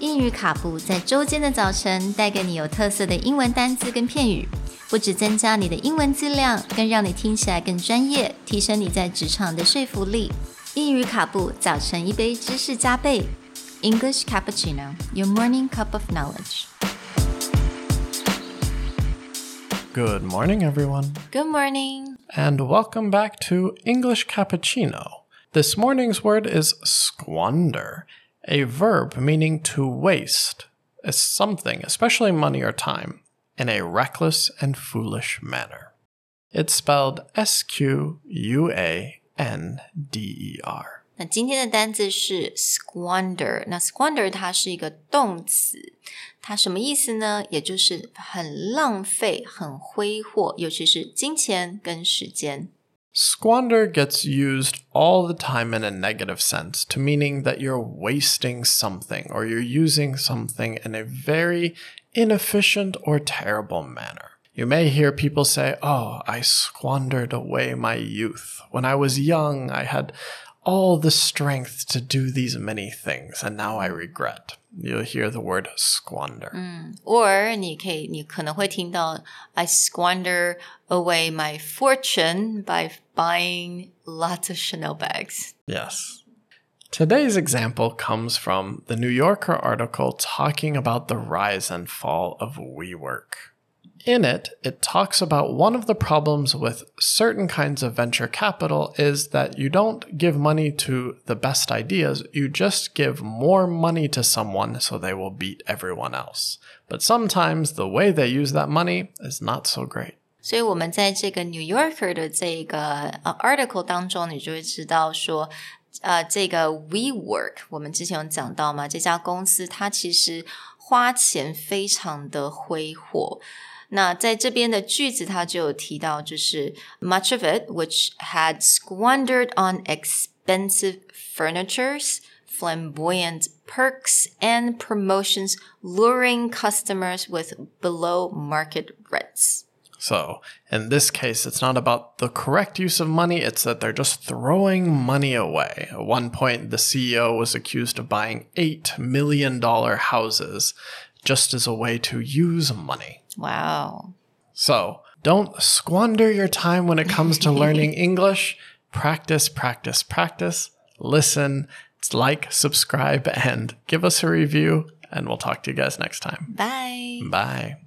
英语卡布在周间的早晨带给你有特色的英文单词跟片语，不只增加你的英文质量，更让你听起来更专业，提升你在职场的说服力。英语卡布早晨一杯知识加倍，English cappuccino, your morning cup of knowledge. Good morning, everyone, Good morning. and welcome back to English Cappuccino. This morning's word is squander, a verb meaning to waste is something, especially money or time, in a reckless and foolish manner. It's spelled S Q U A N D E R. 那今天的单字是 squander。那 squander 它是一个动词，它什么意思呢？也就是很浪费、很挥霍，尤其是金钱跟时间。 Squander gets used all the time in a negative sense to meaning that you're wasting something or you're using something in a very inefficient or terrible manner. You may hear people say, Oh, I squandered away my youth. When I was young, I had all the strength to do these many things, and now I regret. You'll hear the word squander. or 你可以，你可能会听到 I squander away my fortune by buying lots of Chanel bags. Yes. Today's example comes from the New Yorker article talking about the rise and fall of WeWork. In it, it talks about one of the problems with certain kinds of venture capital is that you don't give money to the best ideas, you just give more money to someone so they will beat everyone else. But sometimes the way they use that money is not so great. 所以我们在这个 New Yorker 的这个呃 article 当中，你就会知道说，呃，这个 WeWork 我们之前有讲到嘛，这家公司它其实花钱非常的挥霍。 那在这边的句子，它就有提到，就是 much of it which had squandered on expensive furnitures, flamboyant perks, and promotions, luring customers with below market rents. So, in this case, it's not about the correct use of money, it's that they're just throwing money away. At one point, the CEO was accused of buying $8 million houses just as a way to use money. Wow. So, don't squander your time when it comes to learning English. Practice, practice, practice. Listen, like, subscribe, and give us a review. And we'll talk to you guys next time. Bye. Bye.